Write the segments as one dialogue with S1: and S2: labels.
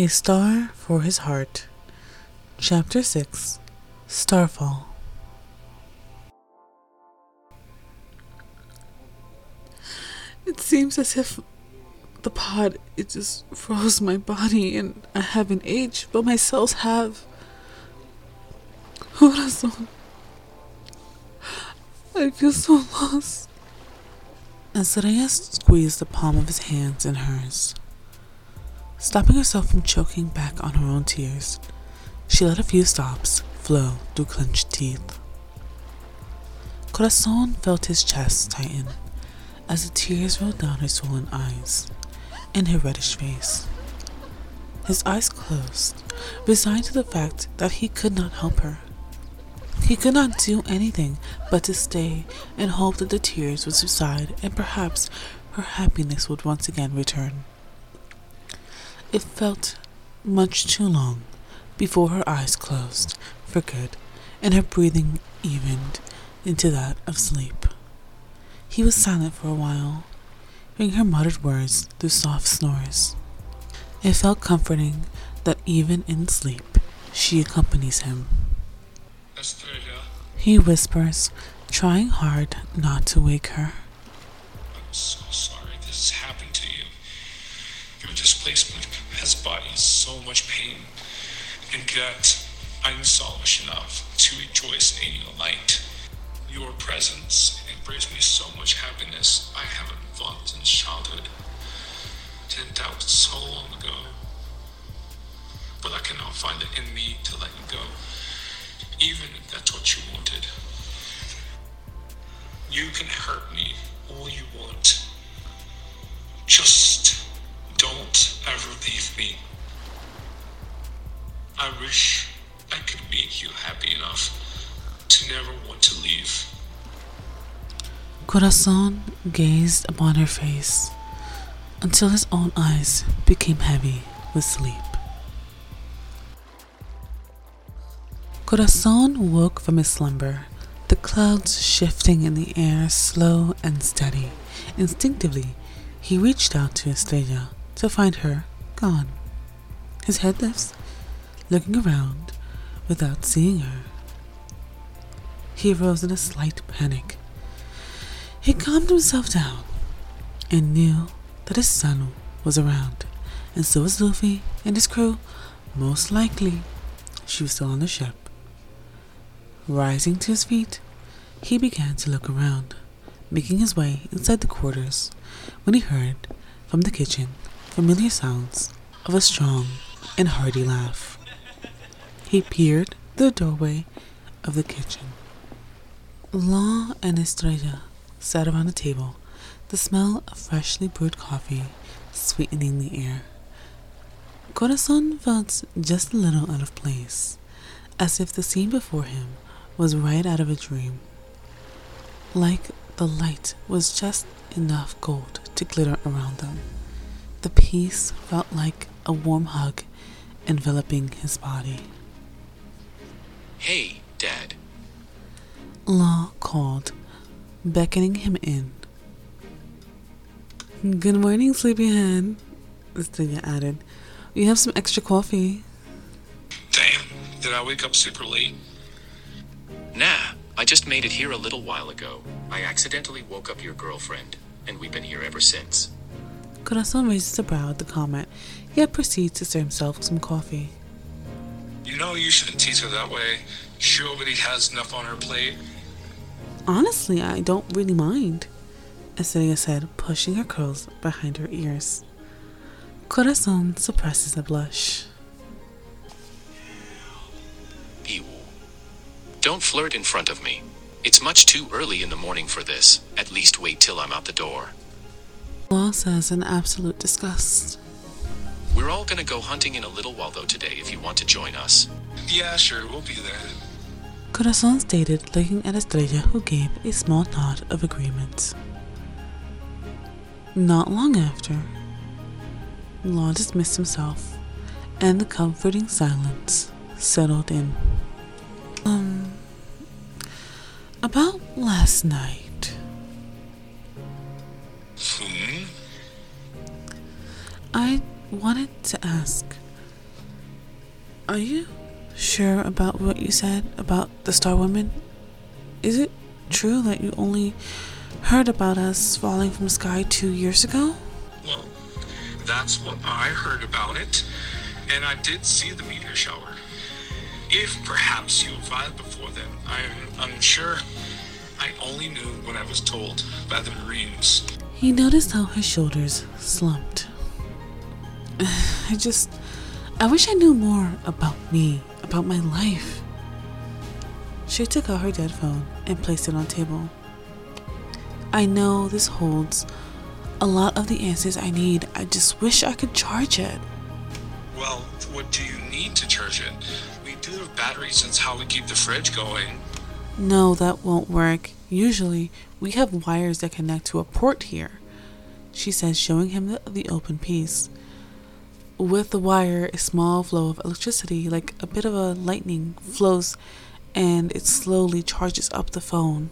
S1: A Star for His Heart. Chapter 6 Starfall. It seems as if the pod it just froze my body and I haven't aged, but my cells have. Corazon. I feel so lost. Estrella squeezed the palm of his hands in hers. Stopping herself from choking back on her own tears, she let a few sobs flow through clenched teeth. Corazon felt his chest tighten as the tears rolled down her swollen eyes and her reddish face. His eyes closed, resigned to the fact that he could not help her. He could not do anything but to stay and hope that the tears would subside and perhaps her happiness would once again return. It felt much too long before her eyes closed for good and her breathing evened into that of sleep. He was silent for a while, hearing her muttered words through soft snores. It felt comforting that even in sleep she accompanies him. He whispers, trying hard not to wake her.
S2: I'm so sorry this you. Your displacement has brought you so much pain, and yet I'm selfish enough to rejoice in your light. Your presence brings me so much happiness I haven't felt since childhood. Didn't doubt so long ago. But I cannot find it in me to let you go, even if that's what you wanted. You can hurt me all you want. Just don't ever leave me. I wish I could make you happy enough to never want to leave.
S1: Corazon gazed upon her face until his own eyes became heavy with sleep. Corazon woke from his slumber, the clouds shifting in the air slow and steady. Instinctively, he reached out to Estrella to find her gone. His head lifts, looking around without seeing her. He arose in a slight panic. He calmed himself down and knew that his son was around, and so was Luffy and his crew. Most likely, she was still on the ship. Rising to his feet, he began to look around, making his way inside the quarters when he heard from the kitchen familiar sounds of a strong and hearty laugh. He peered the doorway of the kitchen. Law and Estrella sat around the table, the smell of freshly brewed coffee sweetening the air. Corazon felt just a little out of place, as if the scene before him was right out of a dream. Like the light was just enough gold to glitter around them. The peace felt like a warm hug enveloping his body.
S3: Hey, Dad.
S1: Law called, beckoning him in. Good morning, sleepyhead, Estrella added. We have some extra coffee.
S2: Damn, did I wake up super late?
S3: Nah, I just made it here a little while ago. I accidentally woke up your girlfriend, and we've been here ever since.
S1: Corazon raises a brow at the comment, yet proceeds to serve himself some coffee.
S2: You know you shouldn't tease her that way. She already has enough on her plate.
S1: Honestly, I don't really mind, Estrella said, pushing her curls behind her ears. Corazon suppresses a blush.
S3: Ew. Don't flirt in front of me. It's much too early in the morning for this. At least wait till I'm out the door.
S1: Law says in absolute disgust.
S3: We're all gonna go hunting in a little while though today if you want to join us.
S2: Yeah, sure, we'll be there.
S1: Corazon stated, looking at Estrella, who gave a small nod of agreement. Not long after, Law dismissed himself, and the comforting silence settled in. Um, about last night, wanted to ask Are you sure about what you said about the Star Woman? Is it true that you only heard about us falling from the sky two years ago?
S2: Well, that's what I heard about it, and I did see the meteor shower. If perhaps you arrived before then, I'm unsure. I only knew what I was told by the Marines.
S1: He noticed how her shoulders slumped. I just. I wish I knew more about me, about my life. She took out her dead phone and placed it on the table. I know this holds a lot of the answers I need. I just wish I could charge it.
S2: Well, what do you need to charge it? We do have batteries, that's how we keep the fridge going.
S1: No, that won't work. Usually, we have wires that connect to a port here, she says, showing him the, the open piece. With the wire, a small flow of electricity, like a bit of a lightning, flows and it slowly charges up the phone.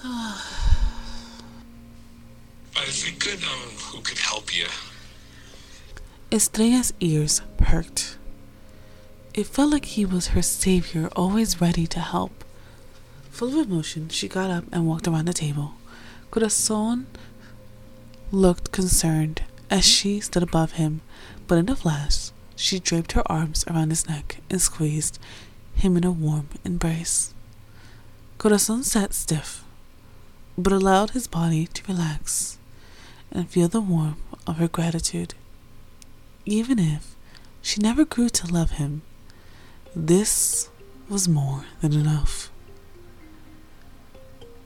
S2: I think I know who could help you.
S1: Estrella's ears perked. It felt like he was her savior, always ready to help. Full of emotion, she got up and walked around the table. Corazon looked concerned as she stood above him, but in a flash, she draped her arms around his neck and squeezed him in a warm embrace. Corazon sat stiff, but allowed his body to relax and feel the warmth of her gratitude. Even if she never grew to love him, this was more than enough.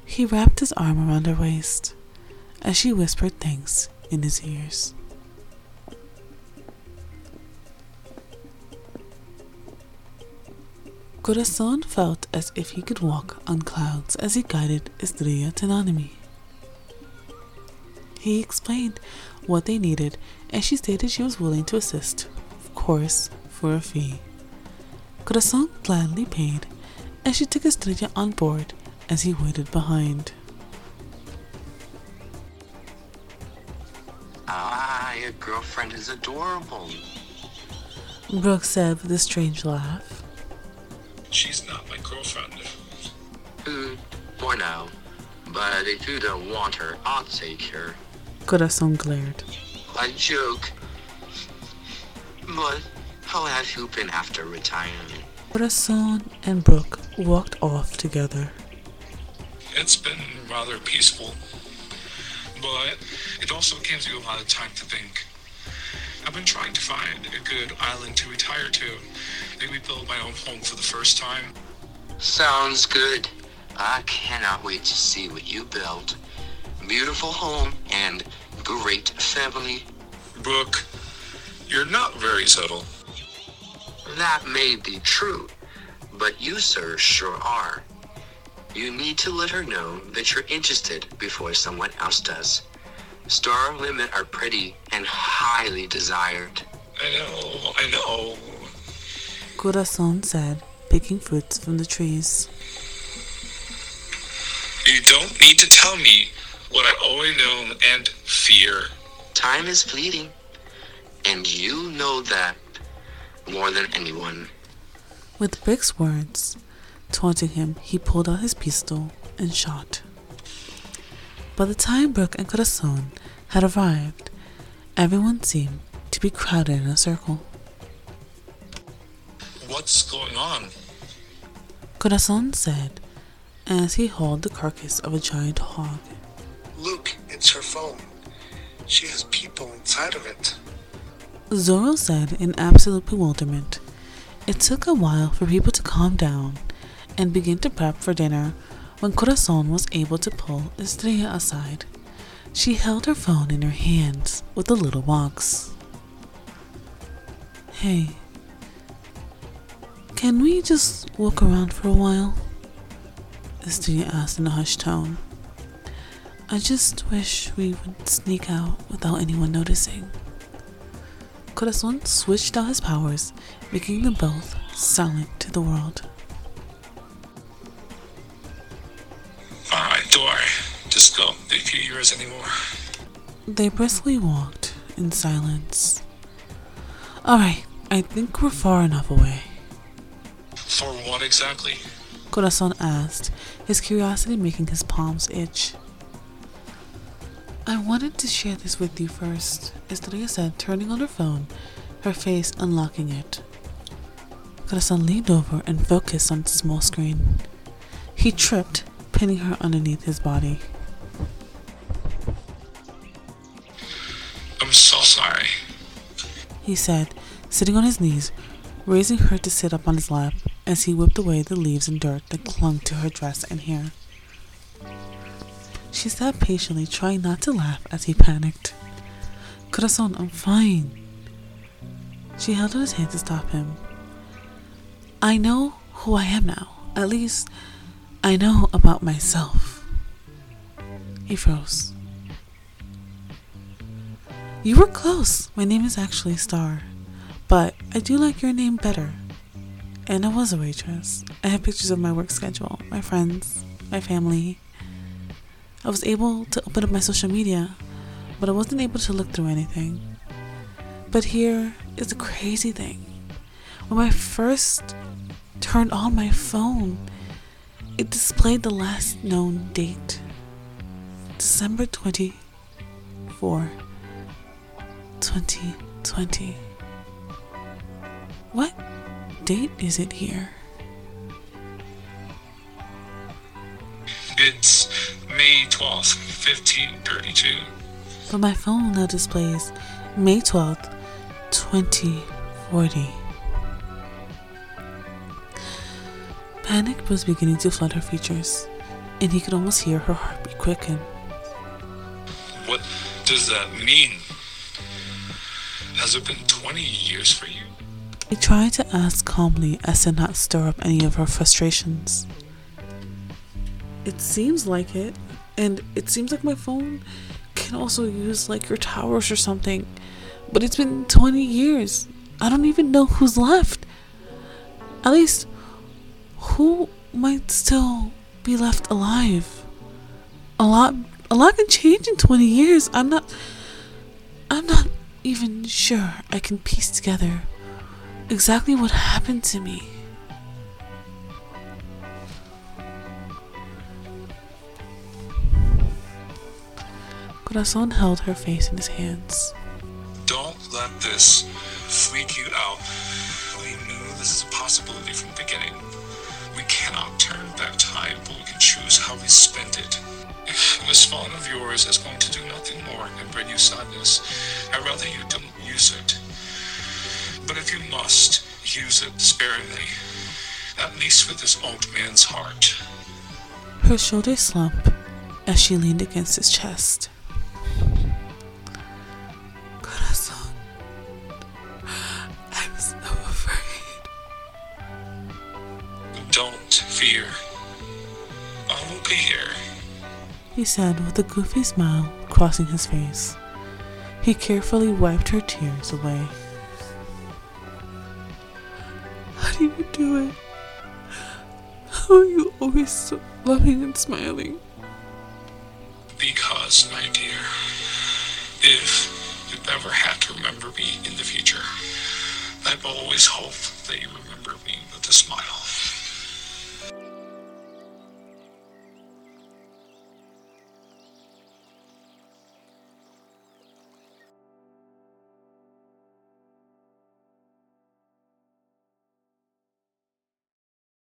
S1: He wrapped his arm around her waist as she whispered things in his ears. Corazon felt as if he could walk on clouds as he guided Estrella to Nanami. He explained what they needed, and she stated she was willing to assist, of course, for a fee. Corazon gladly paid, and she took Estrella on board as he waited behind.
S4: Ah, your girlfriend is adorable.
S1: Brooke said with a strange laugh.
S2: She's not my girlfriend.
S4: Hmm, for now. But if you don't want her, I'll take her.
S1: Corazon glared.
S4: A joke. But how have you been after retirement?
S1: Corazon and Brooke walked off together.
S2: It's been rather peaceful, but it also gives you a lot of time to think. I've been trying to find a good island to retire to. Maybe build my own home for the first time.
S4: Sounds good. I cannot wait to see what you build. Beautiful home and great family.
S2: Brooke, you're not very subtle.
S4: That may be true, but you, sir, sure are. You need to let her know that you're interested before someone else does. Star women are pretty and highly desired.
S2: I know, I know.
S1: Corazon said, picking fruits from the trees.
S2: You don't need to tell me what I already know and fear.
S4: Time is fleeting, and you know that more than anyone.
S1: With Brooke's words taunting him, he pulled out his pistol and shot. By the time Brooke and Corazon had arrived, everyone seemed to be crowded in a circle.
S2: What's going on?
S1: Corazon said as he hauled the carcass of a giant hog.
S5: Luke, it's her phone. She has people inside of it.
S1: Zoro said in absolute bewilderment. It took a while for people to calm down and begin to prep for dinner when Corazon was able to pull Estrella aside. She held her phone in her hands with a little box. Hey, can we just walk around for a while? Estrella asked in a hushed tone. I just wish we would sneak out without anyone noticing. Corazon switched out his powers, making them both silent to the world.
S2: Go. They can't hear us anymore.
S1: They briskly walked in silence. Alright, I think we're far enough away.
S2: For what exactly?
S1: Corazon asked, his curiosity making his palms itch. I wanted to share this with you first, Estrella said, turning on her phone, her face unlocking it. Corazon leaned over and focused on the small screen. He tripped, pinning her underneath his body. He said, sitting on his knees, raising her to sit up on his lap as he whipped away the leaves and dirt that clung to her dress and hair. She sat patiently, trying not to laugh as he panicked. Corazon, I'm fine. She held out his hand to stop him. I know who I am now. At least, I know about myself. He froze. You were close. My name is actually Star. But I do like your name better. And I was a waitress. I have pictures of my work schedule, my friends, my family. I was able to open up my social media, but I wasn't able to look through anything. But here is the crazy thing. When I first turned on my phone, it displayed the last known date December 24, 2020. What date is it here?
S2: It's May 12th, 1532.
S1: But my phone now displays May 12th, 2040. Panic was beginning to flood her features, and he could almost hear her heartbeat quicken.
S2: What does that mean? Has it been 20 years for you?
S1: He tried to ask calmly as to not stir up any of her frustrations. It seems like it, and it seems like my phone can also use like your towers or something. But it's been 20 years. I don't even know who's left. At least, who might still be left alive? A lot, a lot can change in 20 years. I'm not, I'm not even sure I can piece together exactly what happened to me. Corazon held her face in his hands.
S2: Don't let this freak you out. We knew this is a possibility from the beginning. We cannot turn back time, but we can choose how we spend it. If this phone of yours is going to do nothing more than bring you sadness, I'd rather you don't use it. But if you must, use it sparingly. At least with this old man's heart.
S1: Her shoulders slumped as she leaned against his chest.
S2: Fear. I will be here,
S1: he said with a goofy smile crossing his face. He carefully wiped her tears away. How do you do it? How are you always so loving and smiling?
S2: Because, my dear, if you ever have to remember me in the future, I've always hoped that you remember me with a smile.